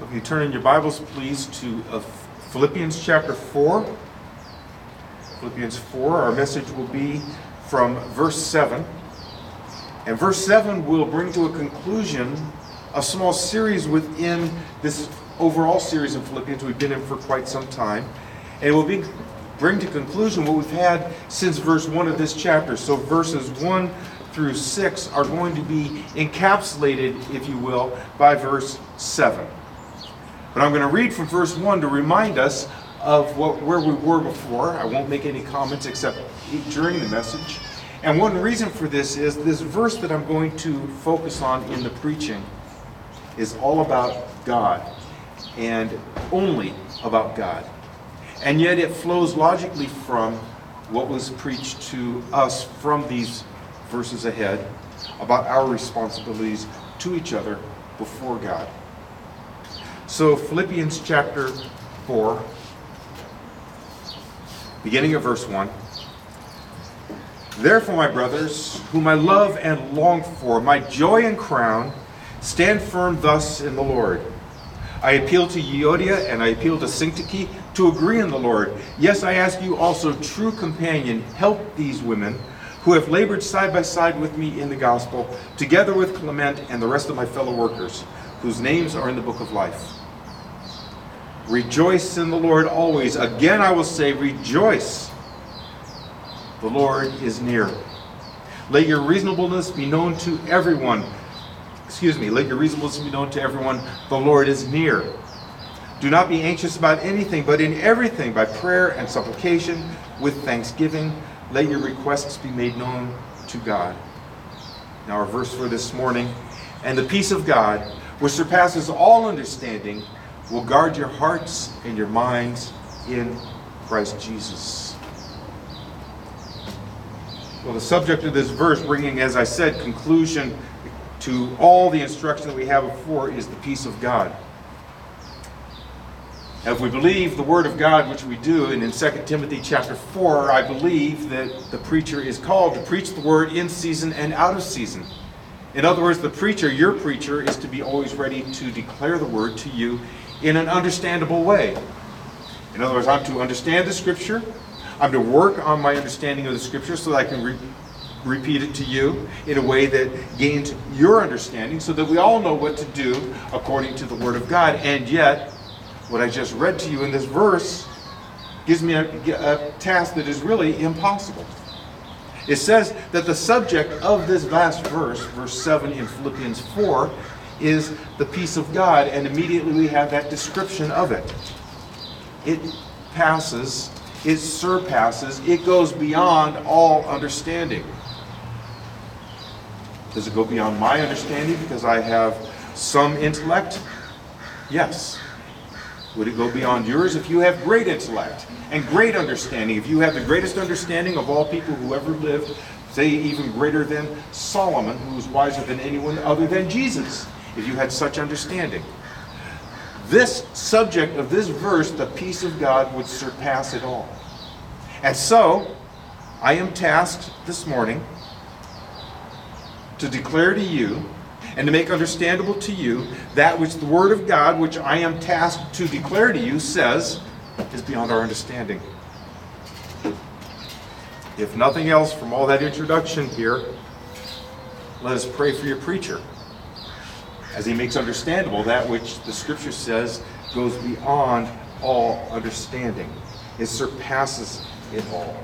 If you turn in your Bibles, please, to uh, Philippians chapter 4. Philippians 4, our message will be from verse 7. And verse 7 will bring to a conclusion a small series within this overall series in Philippians we've been in for quite some time. And it will be, bring to conclusion what we've had since verse 1 of this chapter. So verses 1 through 6 are going to be encapsulated, if you will, by verse 7. But I'm going to read from verse 1 to remind us of what, where we were before. I won't make any comments except during the message. And one reason for this is this verse that I'm going to focus on in the preaching is all about God and only about God. And yet it flows logically from what was preached to us from these verses ahead about our responsibilities to each other before God. So, Philippians chapter 4, beginning of verse 1. Therefore, my brothers, whom I love and long for, my joy and crown, stand firm thus in the Lord. I appeal to Euodia and I appeal to Syntyche to agree in the Lord. Yes, I ask you also, true companion, help these women who have labored side by side with me in the gospel, together with Clement and the rest of my fellow workers, whose names are in the book of life. Rejoice in the Lord always. Again, I will say, rejoice. The Lord is near. Let your reasonableness be known to everyone. Excuse me, let your reasonableness be known to everyone. The Lord is near. Do not be anxious about anything, but in everything, by prayer and supplication, with thanksgiving, let your requests be made known to God. Now, our verse for this morning and the peace of God, which surpasses all understanding, will guard your hearts and your minds in Christ Jesus. Well, the subject of this verse, bringing, as I said, conclusion to all the instruction that we have before, is the peace of God. If we believe the Word of God, which we do, and in 2 Timothy chapter 4, I believe that the preacher is called to preach the Word in season and out of season. In other words, the preacher, your preacher, is to be always ready to declare the Word to you in an understandable way. In other words, I'm to understand the Scripture. I'm to work on my understanding of the Scripture so that I can re- repeat it to you in a way that gains your understanding so that we all know what to do according to the Word of God. And yet, what I just read to you in this verse gives me a, a task that is really impossible. It says that the subject of this last verse, verse 7 in Philippians 4, is the peace of God, and immediately we have that description of it. It passes, it surpasses, it goes beyond all understanding. Does it go beyond my understanding because I have some intellect? Yes. Would it go beyond yours if you have great intellect and great understanding? If you have the greatest understanding of all people who ever lived, say even greater than Solomon, who was wiser than anyone other than Jesus, if you had such understanding. This subject of this verse, the peace of God, would surpass it all. And so, I am tasked this morning to declare to you and to make understandable to you that which the Word of God, which I am tasked to declare to you, says is beyond our understanding. If nothing else from all that introduction here, let us pray for your preacher as he makes understandable that which the Scripture says goes beyond all understanding. It surpasses it all.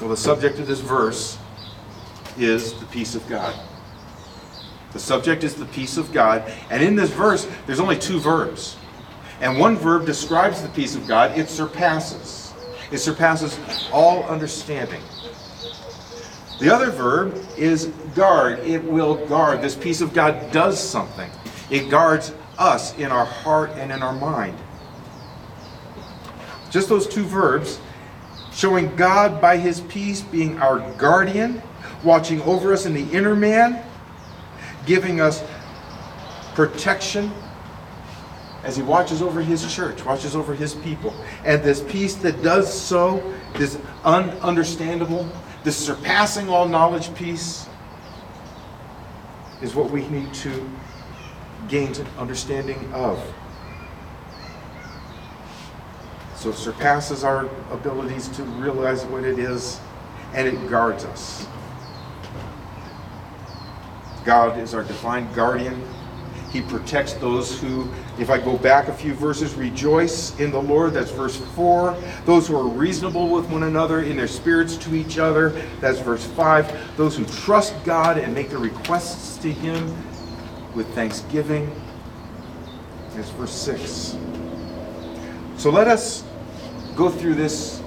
Well, the subject of this verse is the peace of God. The subject is the peace of God. And in this verse, there's only two verbs. And one verb describes the peace of God it surpasses. It surpasses all understanding. The other verb is guard. It will guard. This peace of God does something, it guards us in our heart and in our mind. Just those two verbs showing God by his peace being our guardian, watching over us in the inner man, giving us protection as he watches over his church, watches over his people. And this peace that does so, this ununderstandable, this surpassing all knowledge peace, is what we need to gain an understanding of. So it surpasses our abilities to realize what it is, and it guards us. God is our divine guardian. He protects those who, if I go back a few verses, rejoice in the Lord. That's verse 4. Those who are reasonable with one another in their spirits to each other. That's verse 5. Those who trust God and make their requests to Him with thanksgiving. That's verse 6. So let us go through this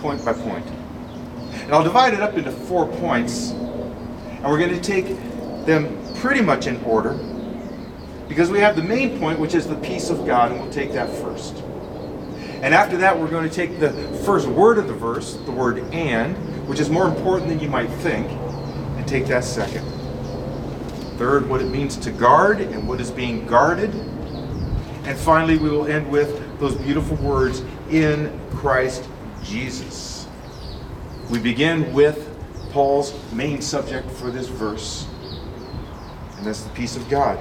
point by point. And I'll divide it up into four points. And we're going to take them pretty much in order because we have the main point, which is the peace of God, and we'll take that first. And after that, we're going to take the first word of the verse, the word and, which is more important than you might think, and take that second. Third, what it means to guard and what is being guarded. And finally, we will end with those beautiful words in Christ Jesus. We begin with Paul's main subject for this verse, and that's the peace of God.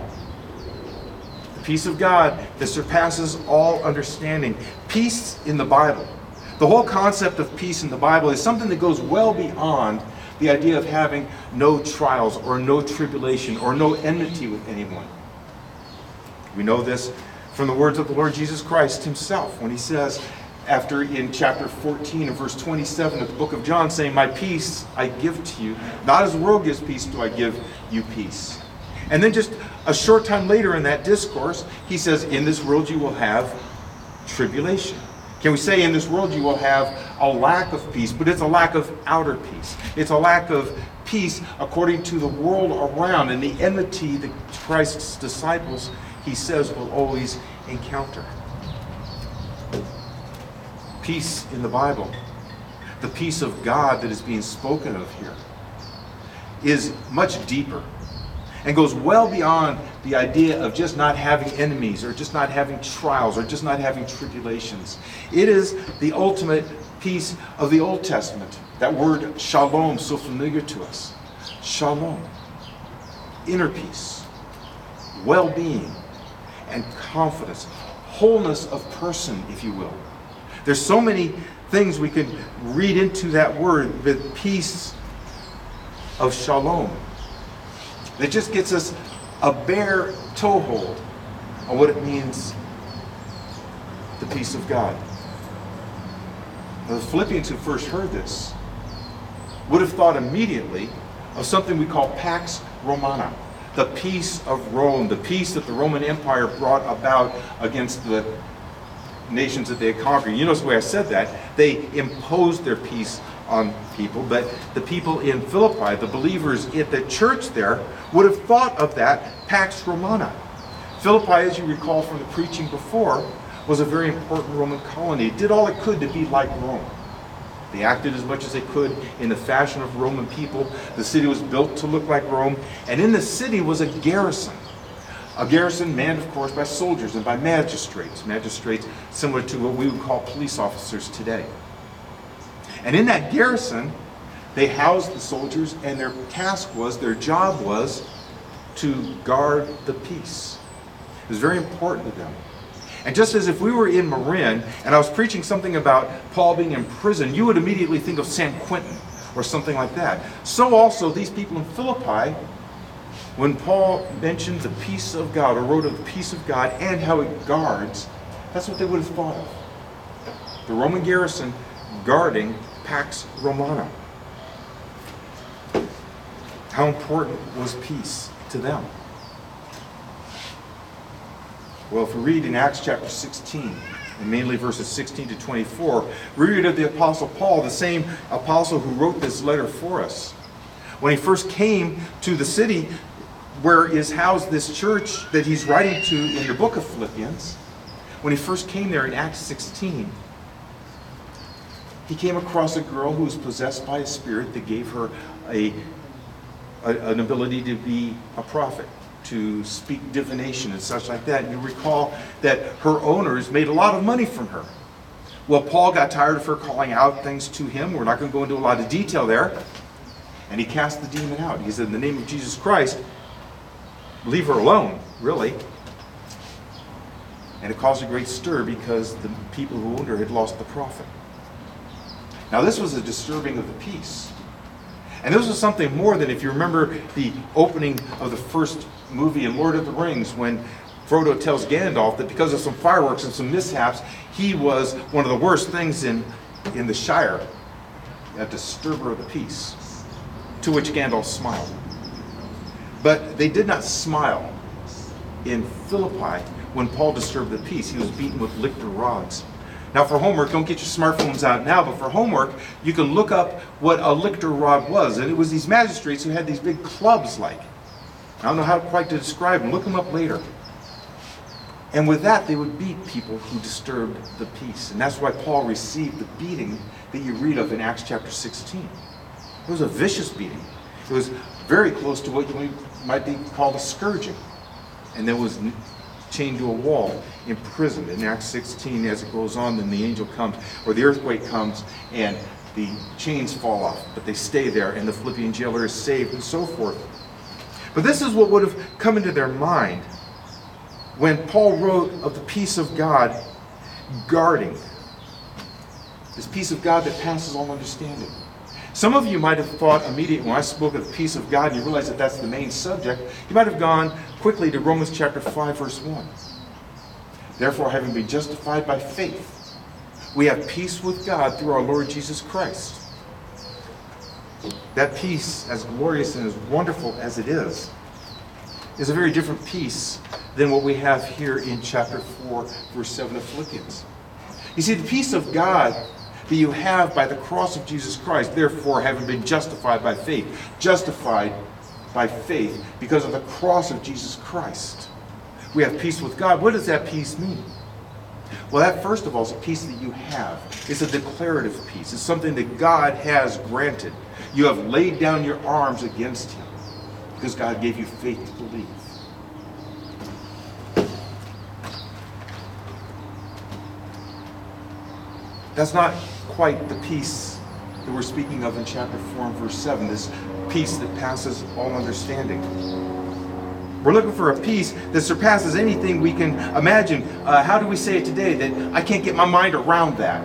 Peace of God that surpasses all understanding. Peace in the Bible. The whole concept of peace in the Bible is something that goes well beyond the idea of having no trials or no tribulation or no enmity with anyone. We know this from the words of the Lord Jesus Christ himself when he says, after in chapter 14 and verse 27 of the book of John, saying, My peace I give to you. Not as the world gives peace, do I give you peace. And then just a short time later in that discourse, he says, In this world you will have tribulation. Can we say in this world you will have a lack of peace, but it's a lack of outer peace. It's a lack of peace according to the world around and the enmity that Christ's disciples, he says, will always encounter. Peace in the Bible, the peace of God that is being spoken of here, is much deeper and goes well beyond the idea of just not having enemies or just not having trials or just not having tribulations. It is the ultimate peace of the Old Testament. That word shalom, so familiar to us. Shalom. Inner peace, well being, and confidence. Wholeness of person, if you will. There's so many things we could read into that word, the peace of shalom that just gets us a bare toehold on what it means the peace of God. Now, the Philippians who first heard this would have thought immediately of something we call Pax Romana, the peace of Rome, the peace that the Roman Empire brought about against the nations that they had conquered. You notice the way I said that? They imposed their peace on people, but the people in Philippi, the believers at the church there, would have thought of that Pax Romana. Philippi, as you recall from the preaching before, was a very important Roman colony. It did all it could to be like Rome. They acted as much as they could in the fashion of Roman people. The city was built to look like Rome, and in the city was a garrison. A garrison manned, of course, by soldiers and by magistrates. Magistrates similar to what we would call police officers today. And in that garrison, they housed the soldiers, and their task was, their job was, to guard the peace. It was very important to them. And just as if we were in Marin and I was preaching something about Paul being in prison, you would immediately think of San Quentin or something like that. So also, these people in Philippi, when Paul mentioned the peace of God or wrote of the peace of God and how it guards, that's what they would have thought of. The Roman garrison guarding Pax Romana. How important was peace to them? Well, if we read in Acts chapter 16, and mainly verses 16 to 24, we read of the Apostle Paul, the same apostle who wrote this letter for us. When he first came to the city where is housed this church that he's writing to in the book of Philippians, when he first came there in Acts 16, he came across a girl who was possessed by a spirit that gave her a, a, an ability to be a prophet, to speak divination and such like that. And you recall that her owners made a lot of money from her. Well, Paul got tired of her calling out things to him. We're not going to go into a lot of detail there. And he cast the demon out. He said, In the name of Jesus Christ, leave her alone, really. And it caused a great stir because the people who owned her had lost the profit. Now, this was a disturbing of the peace. And this was something more than if you remember the opening of the first movie in Lord of the Rings when Frodo tells Gandalf that because of some fireworks and some mishaps, he was one of the worst things in, in the Shire, a disturber of the peace. To which Gandalf smiled. But they did not smile in Philippi when Paul disturbed the peace. He was beaten with lictor rods. Now, for homework, don't get your smartphones out now, but for homework, you can look up what a lictor rod was. And it was these magistrates who had these big clubs like. I don't know how quite to describe them. Look them up later. And with that, they would beat people who disturbed the peace. And that's why Paul received the beating that you read of in Acts chapter 16. It was a vicious beating. It was very close to what might be called a scourging. And there was chained to a wall, imprisoned. In Acts 16, as it goes on, then the angel comes, or the earthquake comes, and the chains fall off, but they stay there, and the Philippian jailer is saved, and so forth. But this is what would have come into their mind when Paul wrote of the peace of God guarding. This peace of God that passes all understanding. Some of you might have thought immediately when I spoke of the peace of God and you realize that that's the main subject, you might have gone quickly to Romans chapter 5, verse 1. Therefore, having been justified by faith, we have peace with God through our Lord Jesus Christ. That peace, as glorious and as wonderful as it is, is a very different peace than what we have here in chapter 4, verse 7 of Philippians. You see, the peace of God that you have by the cross of Jesus Christ, therefore, having been justified by faith, justified by faith because of the cross of Jesus Christ. We have peace with God. What does that peace mean? Well, that first of all is a peace that you have. It's a declarative peace. It's something that God has granted. You have laid down your arms against Him because God gave you faith to believe. That's not quite the peace that we're speaking of in chapter 4 and verse 7, this peace that passes all understanding. We're looking for a peace that surpasses anything we can imagine. Uh, how do we say it today? That I can't get my mind around that.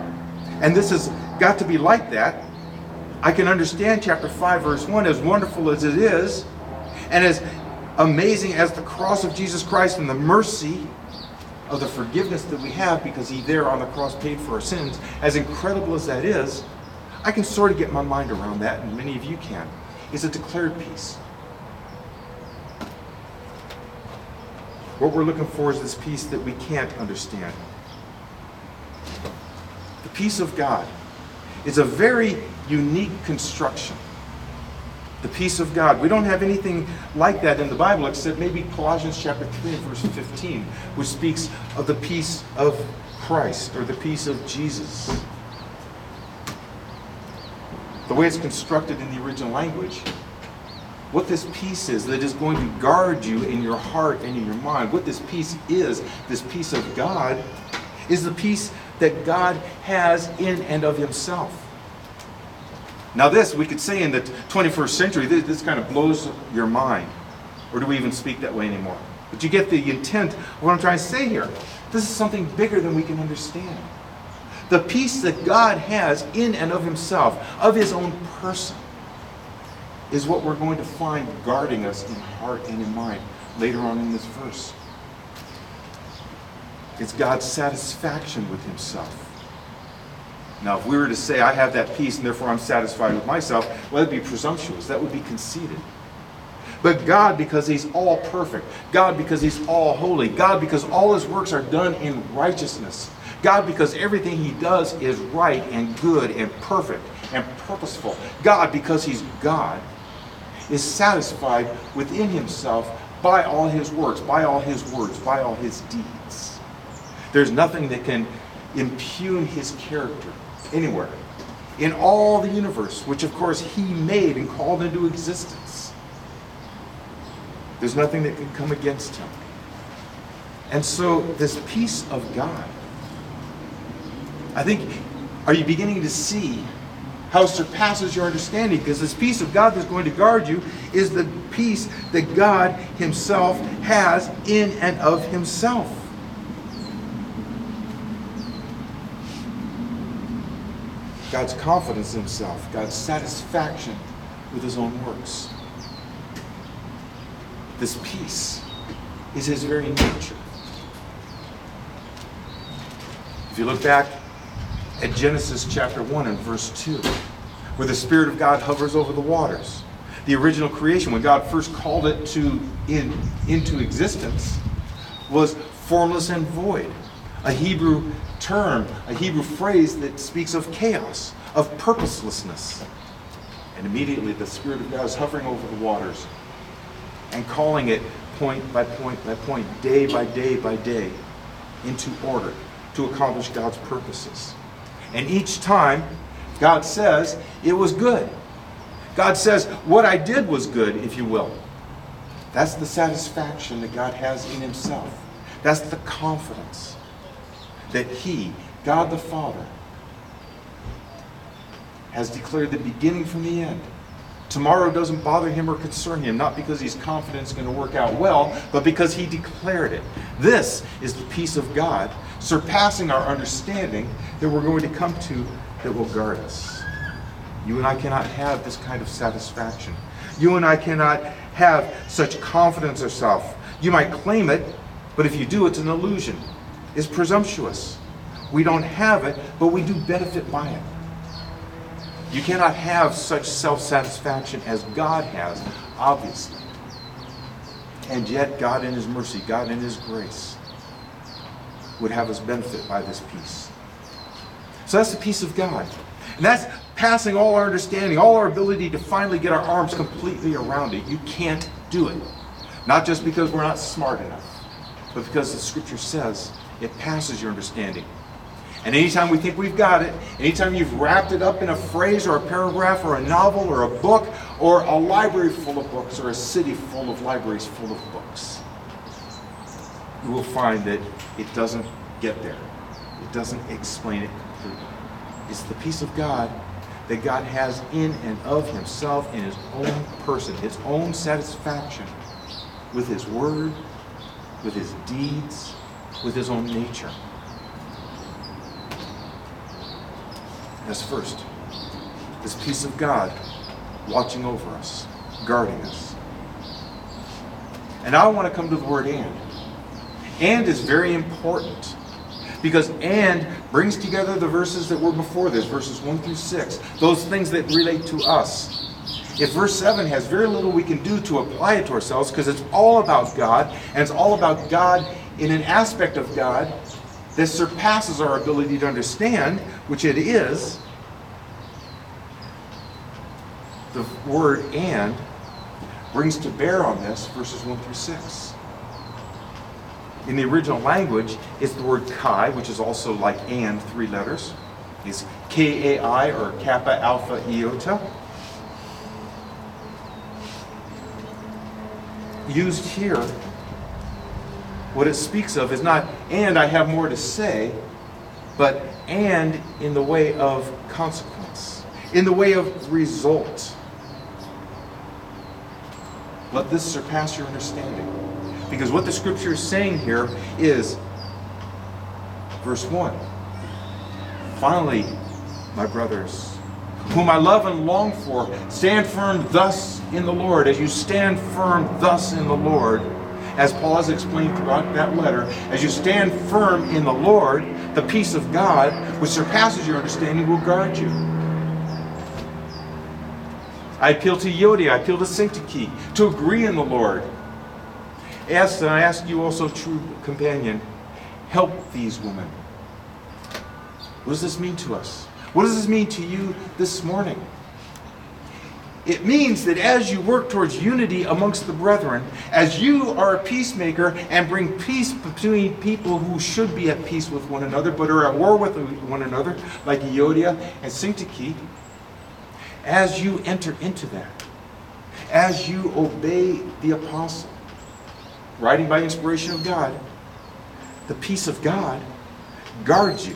And this has got to be like that. I can understand chapter 5, verse 1, as wonderful as it is, and as amazing as the cross of Jesus Christ and the mercy of the forgiveness that we have because he there on the cross paid for our sins, as incredible as that is, I can sort of get my mind around that, and many of you can. It's a declared peace. What we're looking for is this peace that we can't understand. The peace of God is a very unique construction the peace of God. We don't have anything like that in the Bible except maybe Colossians chapter 3 verse 15, which speaks of the peace of Christ or the peace of Jesus. The way it's constructed in the original language, what this peace is that is going to guard you in your heart and in your mind, what this peace is, this peace of God, is the peace that God has in and of Himself. Now, this we could say in the 21st century, this, this, kind of blows your mind. Or do we even speak that way anymore? But you get the intent of what I'm trying to say here. This is something bigger than we can understand. The peace that God has in and of Himself, of His own person, is what we're going to find guarding us in heart and in mind later on in this verse. It's God's satisfaction with Himself. Now, if we were to say, I have that peace and therefore I'm satisfied with myself, well, that'd be presumptuous. That would be conceited. But God, because He's all perfect, God, because He's all holy, God, because all His works are done in righteousness, God, because everything He does is right and good and perfect and purposeful, God, because He's God, is satisfied within Himself by all His works, by all His words, by all His deeds. There's nothing that can impugn His character anywhere in all the universe, which of course he made and called into existence. There's nothing that can come against him. And so, this peace of God, I think, are you beginning to see how surpasses your understanding. Because this peace of God that's going to guard you is the peace that God Himself has in and of Himself. God's confidence in Himself, God's satisfaction with His own works. This peace is His very nature. If you look back at Genesis chapter 1 and verse 2, where the Spirit of God hovers over the waters, the original creation, when God first called it to in, into existence, was formless and void. A Hebrew term, a Hebrew phrase that speaks of chaos, of purposelessness. And immediately the Spirit of God is hovering over the waters and calling it point by point by point, day by day by day, into order to accomplish God's purposes. And each time, God says, it was good. God says, what I did was good, if you will. That's the satisfaction that God has in Himself. That's the confidence that He, God the Father, has declared the beginning from the end. Tomorrow doesn't bother him or concern him, not because he's confident it's going to work out well, but because he declared it. This is the peace of God, surpassing our understanding, that we're going to come to that will guard us. You and I cannot have this kind of satisfaction. You and I cannot have such confidence ourselves. You might claim it, but if you do, it's an illusion. It's presumptuous. We don't have it, but we do benefit by it. You cannot have such self satisfaction as God has, obviously. And yet, God in His mercy, God in His grace, would have us benefit by this peace. So that's the peace of God. And that's passing all our understanding, all our ability to finally get our arms completely around it. You can't do it. Not just because we're not smart enough, but because the scripture says it passes your understanding. And anytime we think we've got it, anytime you've wrapped it up in a phrase or a paragraph or a novel or a book or a library full of books or a city full of libraries full of books, you will find that it doesn't get there. It doesn't explain it completely. It's the peace of God that God has in and of himself in his own person, his own satisfaction with his word, with his deeds, with his own nature. That's first. This peace of God watching over us, guarding us. And I want to come to the word and. And is very important because and brings together the verses that were before this, verses 1 through 6, those things that relate to us. If verse 7 has very little we can do to apply it to ourselves because it's all about God, and it's all about God in an aspect of God that surpasses our ability to understand, which it is, the word and brings to bear on this verses 1 through 6. In the original language, it's the word kai, which is also like and, three letters. It's K A I or kappa alpha iota. Used here, what it speaks of is not, and I have more to say, but and in the way of consequence, in the way of result. Let this surpass your understanding. Because what the scripture is saying here is, verse 1 Finally, my brothers, whom I love and long for, stand firm thus in the Lord. As you stand firm thus in the Lord, as Paul has explained throughout that letter, as you stand firm in the Lord, the peace of God, which surpasses your understanding, will guard you. I appeal to Euodia, I appeal to Syntyche, to agree in the Lord. Yes, and I ask you also, true companion, help these women. What does this mean to us? What does this mean to you this morning? It means that as you work towards unity amongst the brethren, as you are a peacemaker and bring peace between people who should be at peace with one another but are at war with one another, like Euodia and Syntyche, as you enter into that, as you obey the apostle, writing by inspiration of God, the peace of God guards you.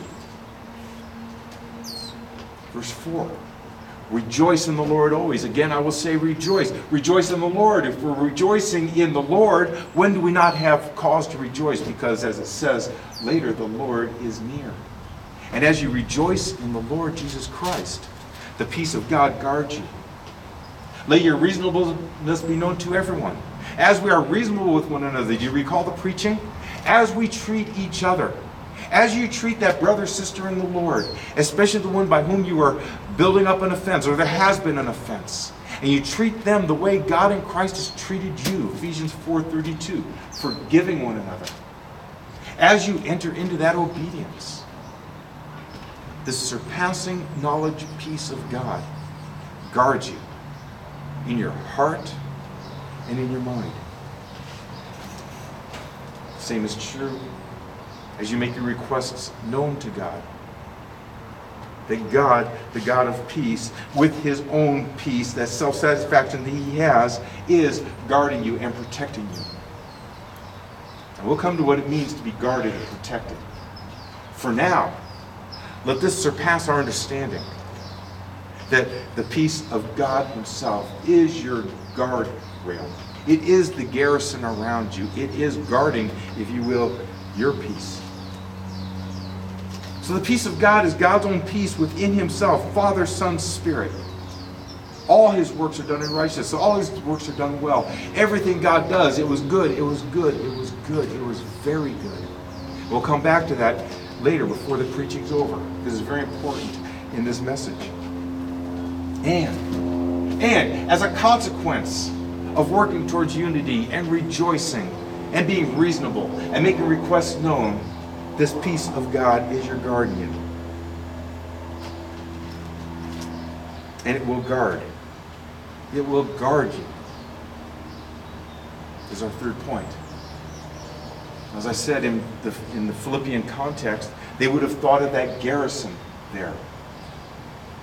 Verse 4 Rejoice in the Lord always. Again, I will say rejoice. Rejoice in the Lord. If we're rejoicing in the Lord, when do we not have cause to rejoice? Because as it says later, the Lord is near. And as you rejoice in the Lord Jesus Christ, the peace of God guards you. Let your reasonableness be known to everyone. As we are reasonable with one another, do you recall the preaching? As we treat each other, as you treat that brother, sister in the Lord, especially the one by whom you are building up an offense or there has been an offense, and you treat them the way God in Christ has treated you, Ephesians 4:32, forgiving one another. As you enter into that obedience, the surpassing knowledge peace of God guards you in your heart and in your mind. Same is true as you make your requests known to God. That God, the God of peace, with his own peace, that self satisfaction that he has, is guarding you and protecting you. And we'll come to what it means to be guarded and protected. For now, let this surpass our understanding that the peace of God Himself is your guardrail. It is the garrison around you. It is guarding, if you will, your peace. So the peace of God is God's own peace within Himself, Father, Son, Spirit. All His works are done in righteousness. So all His works are done well. Everything God does, it was good, it was good, it was good, it was very good. We'll come back to that later before the preaching's over. This is very important in this message. And, and as a consequence of working towards unity and rejoicing and being reasonable and making requests known, this peace of God is your guardian. And it will guard. It will guard you. Is our third point. As I said in the, in the Philippian context, they would have thought of that garrison there.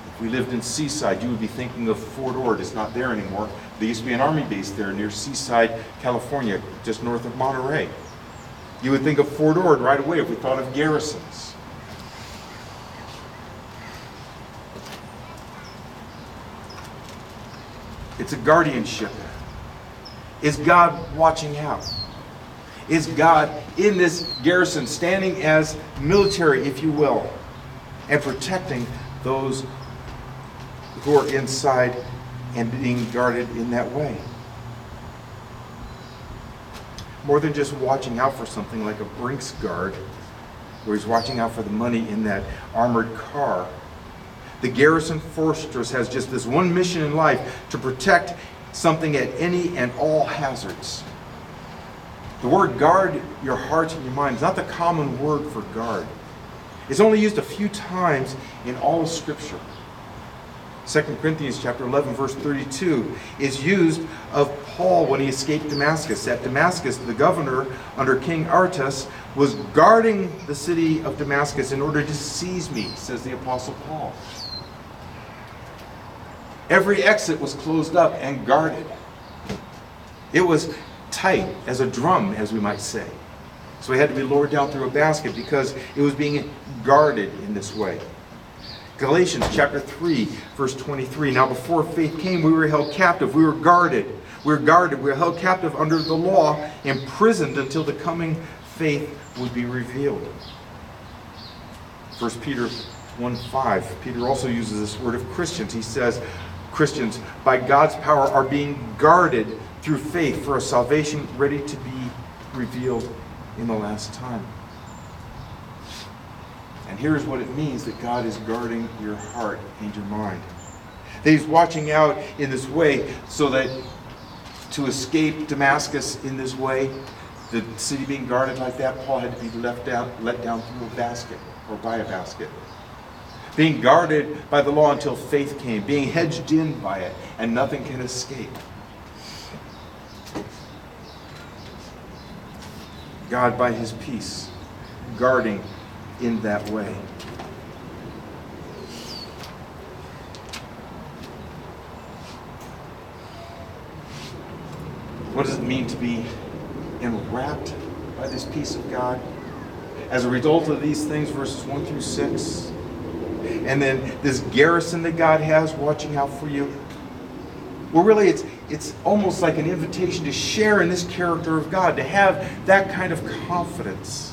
If we lived in Seaside, you would be thinking of Fort Ord. It's not there anymore. There used to be an army base there near Seaside, California, just north of Monterey. You would think of Fort Ord right away if we thought of garrisons. It's a guardianship. Is God watching out? Is God in this garrison standing as military, if you will, and protecting those who are inside and being guarded in that way? More than just watching out for something like a Brinks guard, where he's watching out for the money in that armored car. The garrison fortress has just this one mission in life to protect something at any and all hazards. The word guard your heart and your mind is not the common word for guard. It's only used a few times in all of Scripture. 2 Corinthians chapter 11 verse 32 is used of Paul when he escaped Damascus. At Damascus, the governor under King Aretas was guarding the city of Damascus in order to seize me, says the apostle Paul. Every exit was closed up and guarded. It was tight as a drum, as we might say. So he had to be lowered down through a basket because it was being guarded in this way. Galatians chapter 3, verse 23. Now, before faith came, we were held captive. We were guarded. We were guarded. We were held captive under the law, imprisoned until the coming faith would be revealed. 1 Peter 1 5. Peter also uses this word of Christians. He says, Christians, by God's power, are being guarded through faith for a salvation ready to be revealed in the last time. And here's what it means that God is guarding your heart and your mind. That He's watching out in this way so that to escape Damascus in this way, the city being guarded like that, Paul had to be left down, let down through a basket or by a basket. Being guarded by the law until faith came, being hedged in by it, and nothing can escape. God, by his peace, guarding in that way. What does it mean to be enwrapped by this peace of God? As a result of these things, verses 1 through 6, and then this garrison that God has watching out for you. Well, really, it's, it's almost like an invitation to share in this character of God, to have that kind of confidence.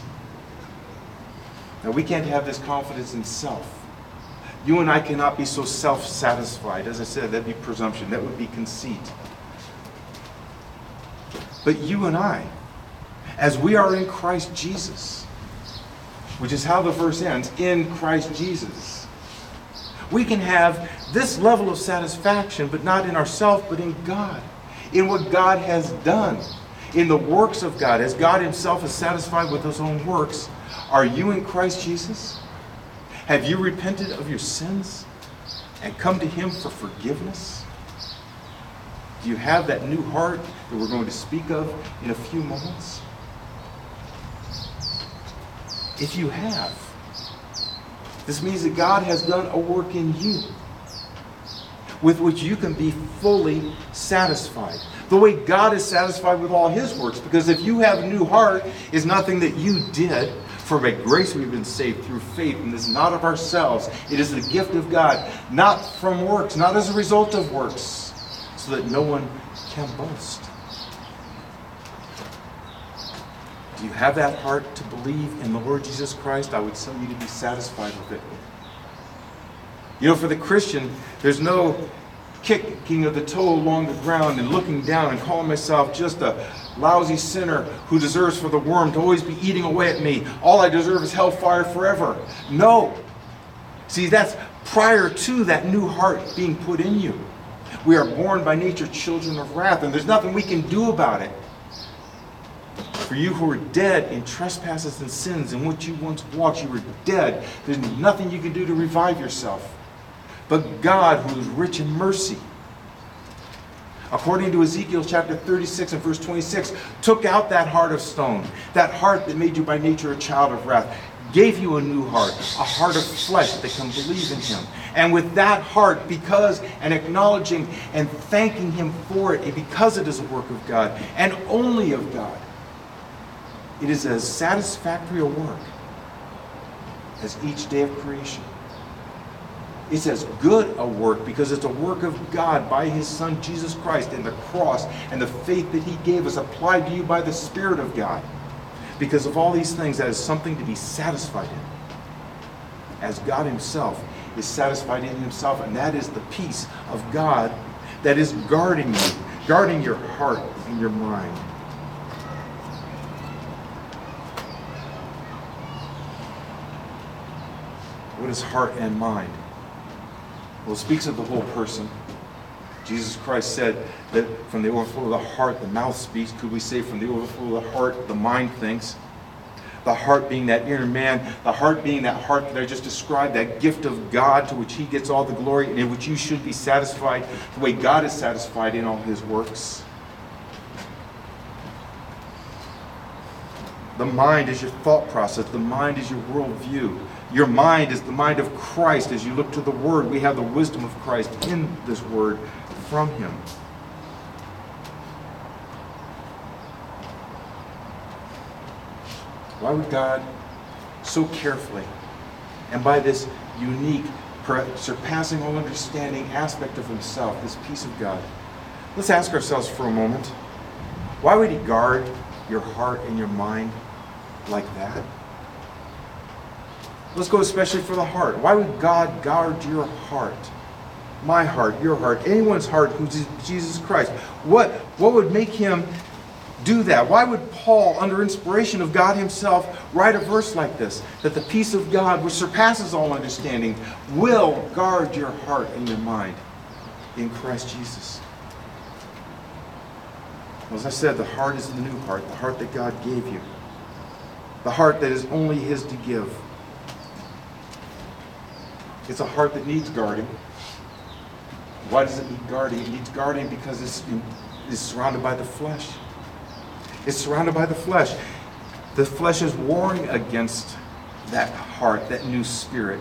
Now, we can't have this confidence in self. You and I cannot be so self satisfied. As I said, that'd be presumption, that would be conceit. But you and I, as we are in Christ Jesus, which is how the verse ends, in Christ Jesus, we can have this level of satisfaction, but not in ourselves, but in God, in what God has done, in the works of God. As God Himself is satisfied with His own works, are you in Christ Jesus? Have you repented of your sins and come to Him for forgiveness? Do you have that new heart that we're going to speak of in a few moments? If you have, this means that God has done a work in you with which you can be fully satisfied. The way God is satisfied with all his works. Because if you have a new heart, is nothing that you did, for by grace we've been saved through faith, and this is not of ourselves. It is the gift of God, not from works, not as a result of works, so that no one can boast. Do you have that heart to believe in the Lord Jesus Christ? I would tell you to be satisfied with it. You know, for the Christian, there's no kicking of the toe along the ground and looking down and calling myself just a lousy sinner who deserves for the worm to always be eating away at me. All I deserve is hellfire forever. No. See, that's prior to that new heart being put in you. We are born by nature children of wrath, and there's nothing we can do about it. For you who are dead in trespasses and sins in which you once walked, you were dead. There's nothing you can do to revive yourself. But God, who is rich in mercy, according to Ezekiel chapter 36 and verse 26, took out that heart of stone, that heart that made you by nature a child of wrath, gave you a new heart, a heart of flesh that can believe in Him. And with that heart, because and acknowledging and thanking Him for it, because it is a work of God and only of God, it is as satisfactory a work as each day of creation. It's as good a work because it's a work of God by His Son Jesus Christ and the cross and the faith that He gave us applied to you by the Spirit of God. Because of all these things, that is something to be satisfied in. As God Himself is satisfied in Himself, and that is the peace of God that is guarding you, guarding your heart and your mind. What is heart and mind? Well, it speaks of the whole person. Jesus Christ said that from the overflow of the heart, the mouth speaks. Could we say from the overflow of the heart, the mind thinks? The heart being that inner man, the heart being that heart that I just described, that gift of God to which He gets all the glory and in which you should be satisfied the way God is satisfied in all His works. The mind is your thought process, the mind is your worldview. Your mind is the mind of Christ. As you look to the Word, we have the wisdom of Christ in this Word from Him. Why would God so carefully and by this unique, surpassing all understanding aspect of Himself, this peace of God? Let's ask ourselves for a moment why would He guard your heart and your mind like that? Let's go especially for the heart. Why would God guard your heart? My heart, your heart, anyone's heart who's Jesus Christ. What, what would make him do that? Why would Paul, under inspiration of God himself, write a verse like this? That the peace of God, which surpasses all understanding, will guard your heart and your mind in Christ Jesus. As I said, the heart is the new heart, the heart that God gave you, the heart that is only His to give. It's a heart that needs guarding. Why does it need guarding? It needs guarding because it's, it's surrounded by the flesh. It's surrounded by the flesh. The flesh is warring against that heart, that new spirit.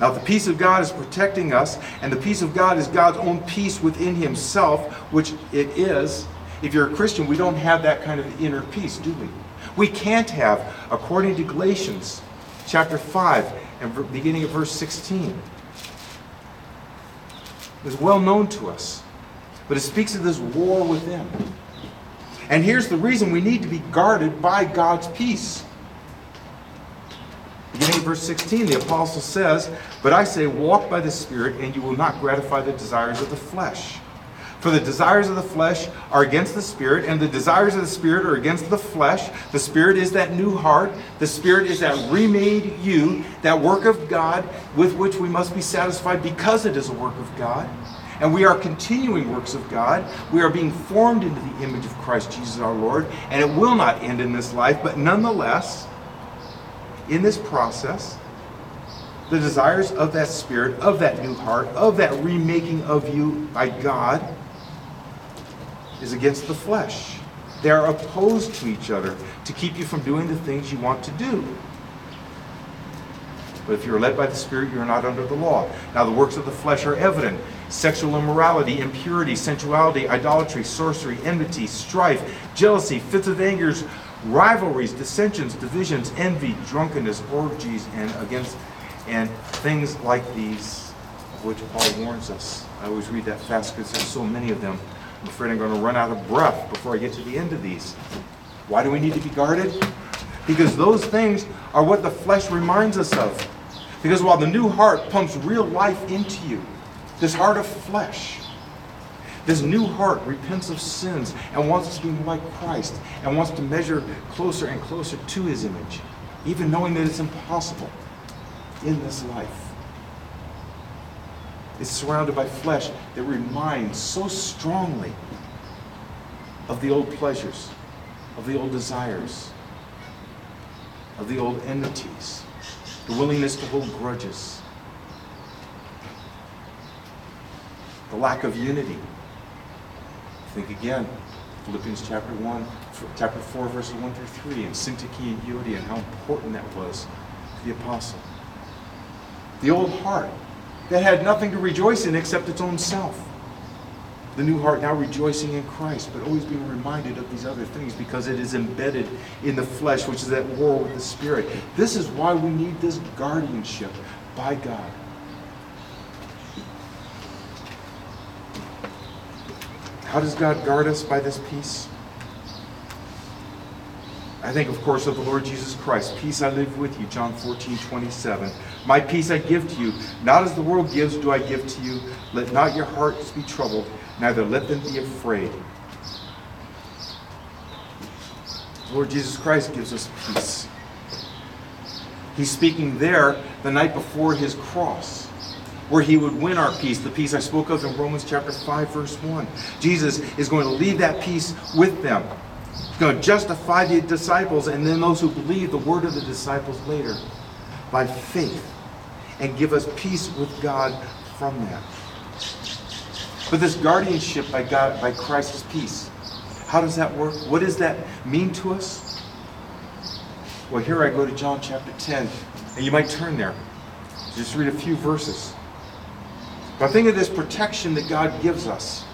Now, the peace of God is protecting us, and the peace of God is God's own peace within Himself, which it is. If you're a Christian, we don't have that kind of inner peace, do we? We can't have, according to Galatians chapter 5, and beginning at verse 16. is well known to us, but it speaks of this war within. And here's the reason we need to be guarded by God's peace. Beginning of verse 16, the apostle says, But I say, walk by the Spirit, and you will not gratify the desires of the flesh. For the desires of the flesh are against the Spirit, and the desires of the Spirit are against the flesh. The Spirit is that new heart. The Spirit is that remade you, that work of God with which we must be satisfied because it is a work of God. And we are continuing works of God. We are being formed into the image of Christ Jesus our Lord, and it will not end in this life, but nonetheless, in this process, the desires of that spirit, of that new heart, of that remaking of you by God is against the flesh. They are opposed to each other to keep you from doing the things you want to do. But if you are led by the Spirit, you are not under the law. Now, the works of the flesh are evident sexual immorality, impurity, sensuality, idolatry, sorcery, enmity, strife, jealousy, fits of anger, rivalries, dissensions, divisions, envy, drunkenness, orgies, and against and things like these, of which Paul warns us. I always read that fast because there's so many of them. I'm afraid I'm going to run out of breath before I get to the end of these. Why do we need to be guarded? Because those things are what the flesh reminds us of. Because while the new heart pumps real life into you, this heart of flesh, this new heart repents of sins and wants to be more like Christ and wants to measure closer and closer to his image, even knowing that it's impossible in this life. It's surrounded by flesh that reminds so strongly of the old pleasures, of the old desires, of the old enmities, the willingness to hold grudges, the lack of unity. Think again, Philippians chapter 1, chapter 4, verses 1 through 3, and syntyche and unity, and how important that was to the apostle. The old heart that had nothing to rejoice in except its own self. The new heart now rejoicing in Christ, but always being reminded of these other things because it is embedded in the flesh, which is at war with the spirit. This is why we need this guardianship by God. How does God guard us by this peace? I think, of course, of the Lord Jesus Christ. Peace I live with you, John 14, 27. My peace I give to you. Not as the world gives, do I give to you. Let not your hearts be troubled, neither let them be afraid. The Lord Jesus Christ gives us peace. He's speaking there the night before his cross where he would win our peace, the peace I spoke of in Romans chapter 5, verse 1. Jesus is going to leave that peace with them. He's going to justify the disciples and then those who believe the word of the disciples later by faith and give us peace with God from that. But this guardianship by God, by Christ's peace, how does that work? What does that mean to us? Well, here I go to John chapter 10, and you might turn there. Just read a few verses. But think of this protection that God gives us,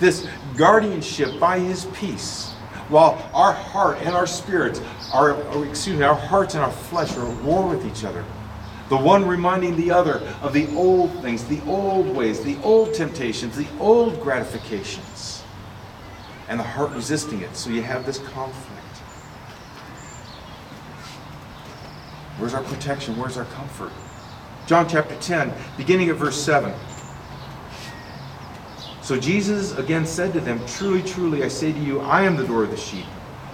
this guardianship by His peace. While our heart and our spirits are, excuse me, our hearts and our flesh are at war with each other. The one reminding the other of the old things, the old ways, the old temptations, the old gratifications. And the heart resisting it. So you have this conflict. Where's our protection? Where's our comfort? John chapter 10, beginning at verse 7. So Jesus again said to them, Truly, truly, I say to you, I am the door of the sheep.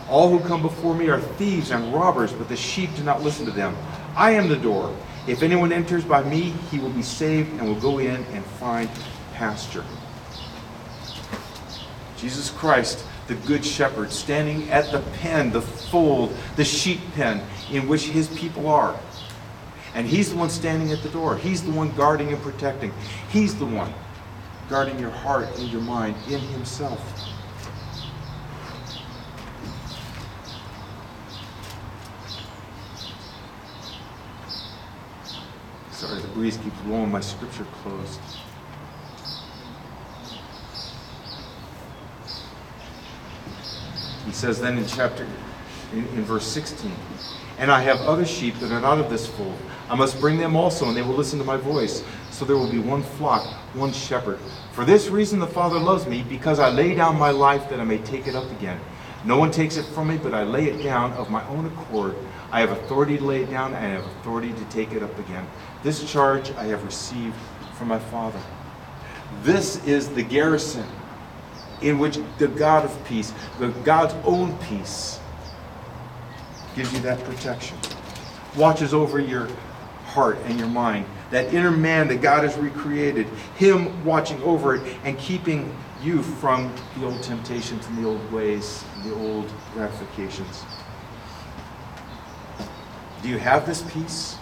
All who come before me are thieves and robbers, but the sheep do not listen to them. I am the door. If anyone enters by me, he will be saved and will go in and find pasture. Jesus Christ, the good shepherd, standing at the pen, the fold, the sheep pen in which his people are. And he's the one standing at the door. He's the one guarding and protecting. He's the one guarding your heart and your mind in himself. Sorry, the breeze keeps blowing my scripture closed. He says then in chapter in, in verse 16. And I have other sheep that are not of this fold. I must bring them also, and they will listen to my voice. So there will be one flock, one shepherd. For this reason the Father loves me, because I lay down my life that I may take it up again. No one takes it from me, but I lay it down of my own accord. I have authority to lay it down, and I have authority to take it up again. This charge I have received from my Father. This is the garrison in which the God of peace, the God's own peace, gives you that protection. Watches over your heart and your mind. That inner man that God has recreated, Him watching over it and keeping you from the old temptations and the old ways, and the old gratifications. Do you have this peace?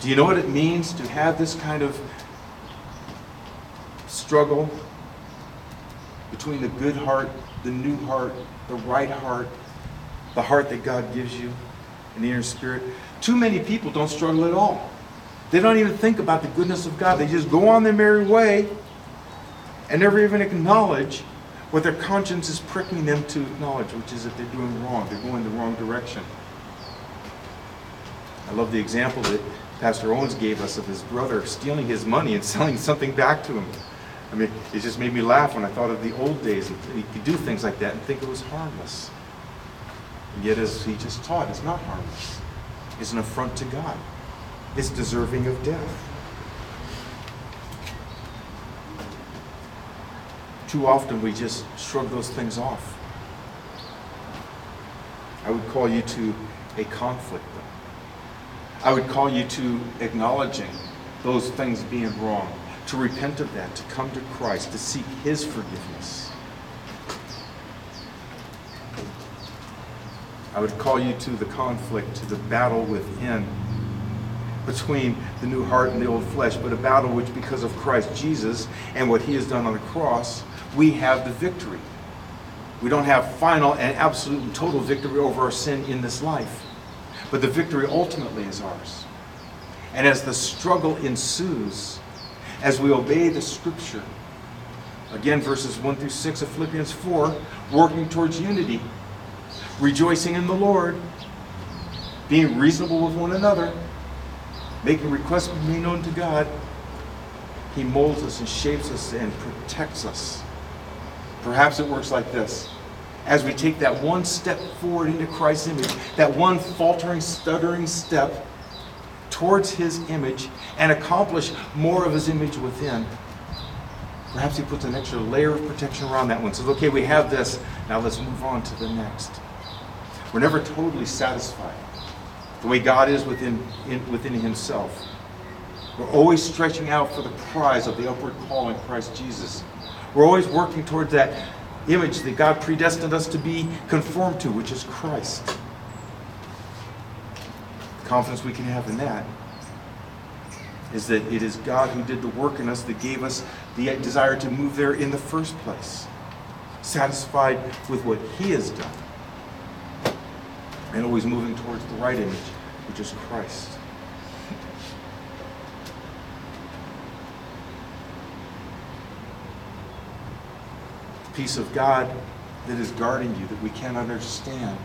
Do you know what it means to have this kind of struggle between the good heart, the new heart, the right heart, the heart that God gives you, and the inner spirit? Too many people don't struggle at all. They don't even think about the goodness of God. They just go on their merry way and never even acknowledge what their conscience is pricking them to acknowledge, which is that they're doing wrong. They're going the wrong direction. I love the example that Pastor Owens gave us of his brother stealing his money and selling something back to him. I mean, it just made me laugh when I thought of the old days. He could do things like that and think it was harmless. And yet, as he just taught, it's not harmless. It's an affront to God. It's deserving of death. Too often we just shrug those things off. I would call you to a conflict, though. I would call you to acknowledging those things being wrong, to repent of that, to come to Christ, to seek His forgiveness. I would call you to the conflict, to the battle within between the new heart and the old flesh, but a battle which, because of Christ Jesus and what He has done on the cross, we have the victory. We don't have final and absolute and total victory over our sin in this life, but the victory ultimately is ours. And as the struggle ensues, as we obey the Scripture, again, verses 1 through 6 of Philippians 4, working towards unity, rejoicing in the Lord, being reasonable with one another, making requests be known to God, He molds us and shapes us and protects us. Perhaps it works like this. As we take that one step forward into Christ's image, that one faltering, stuttering step towards His image, and accomplish more of His image within, perhaps He puts an extra layer of protection around that one. Says, okay, we have this, now let's move on to the next. We're never totally satisfied the way God is within, in, within Himself. We're always stretching out for the prize of the upward call in Christ Jesus. We're always working towards that image that God predestined us to be conformed to, which is Christ. The confidence we can have in that is that it is God who did the work in us that gave us the desire to move there in the first place, satisfied with what He has done, and always moving towards the right image, which is Christ. peace of God that is guarding you that we can't understand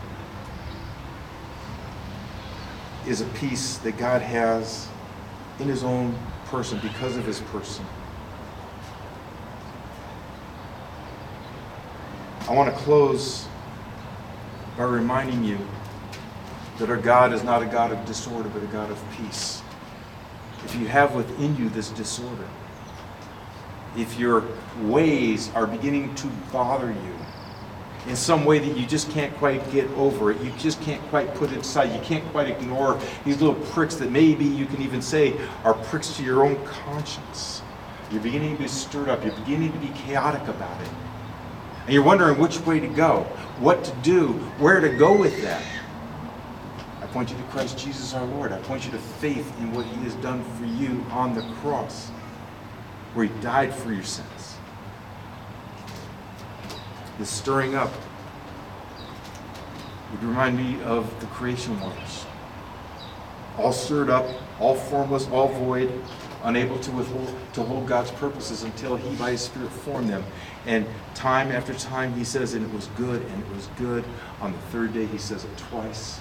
is a peace that God has in his own person because of his person. I want to close by reminding you that our God is not a God of disorder, but a God of peace. If you have within you this disorder, if your ways are beginning to bother you in some way that you just can't quite get over it, you just can't quite put it aside, you can't quite ignore these little pricks that maybe you can even say are pricks to your own conscience. You're beginning to be stirred up, you're beginning to be chaotic about it. And you're wondering which way to go, what to do, where to go with that. I point you to Christ Jesus our Lord. I point you to faith in what He has done for you on the cross where he died for your sins. The stirring up would remind me of the creation waters. All stirred up, all formless, all void, unable to withhold, to hold God's purposes until he by his spirit formed them. And time after time he says, and it was good, and it was good. On the third day he says it twice.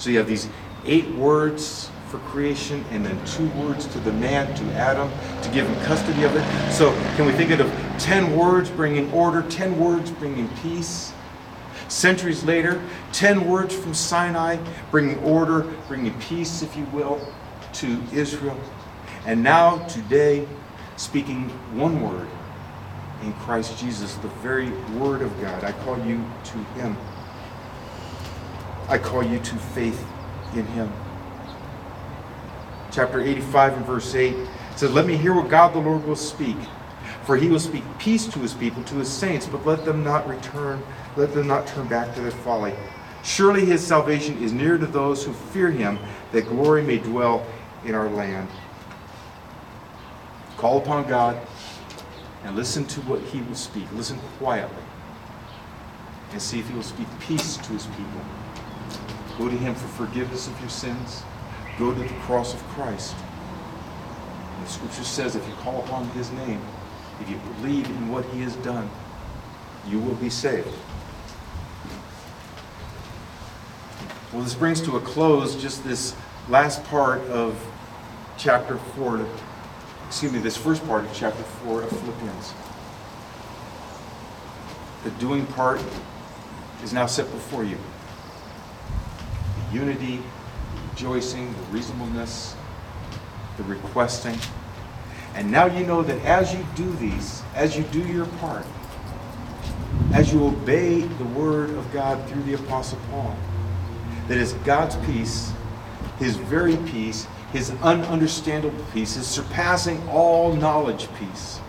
So you have these eight words for creation and then two words to the man, to Adam, to give him custody of it. So can we think of 10 words bringing order, 10 words bringing peace? Centuries later, 10 words from Sinai bringing order, bringing peace, if you will, to Israel. And now, today, speaking one word in Christ Jesus, the very Word of God. I call you to Him. I call you to faith in Him. Chapter 85 and verse 8 says, Let me hear what God the Lord will speak. For he will speak peace to his people, to his saints, but let them not return, let them not turn back to their folly. Surely his salvation is near to those who fear him, that glory may dwell in our land. Call upon God and listen to what he will speak. Listen quietly and see if he will speak peace to his people. Go to him for forgiveness of your sins. Go to the cross of Christ. The scripture says if you call upon his name, if you believe in what he has done, you will be saved. Well, this brings to a close just this last part of chapter 4, excuse me, this first part of chapter 4 of Philippians. The doing part is now set before you. Unity, rejoicing, the reasonableness, the requesting. And now you know that as you do these, as you do your part, as you obey the word of God through the Apostle Paul, that is God's peace, his very peace, his ununderstandable peace, his surpassing all knowledge peace,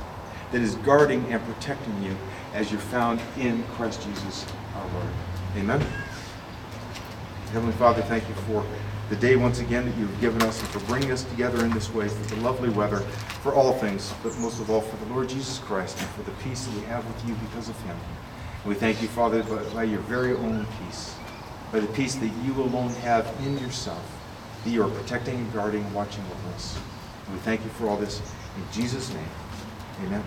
that is guarding and protecting you as you're found in Christ Jesus our Lord. Amen. Heavenly Father, thank you for the day once again that you've given us and for bringing us together in this way, for the lovely weather, for all things, but most of all for the Lord Jesus Christ and for the peace that we have with you because of him. And we thank you, Father, by, your very own peace, by the peace that you alone have in yourself, that you are protecting and guarding and watching over us. And we thank you for all this in Jesus' name. Amen.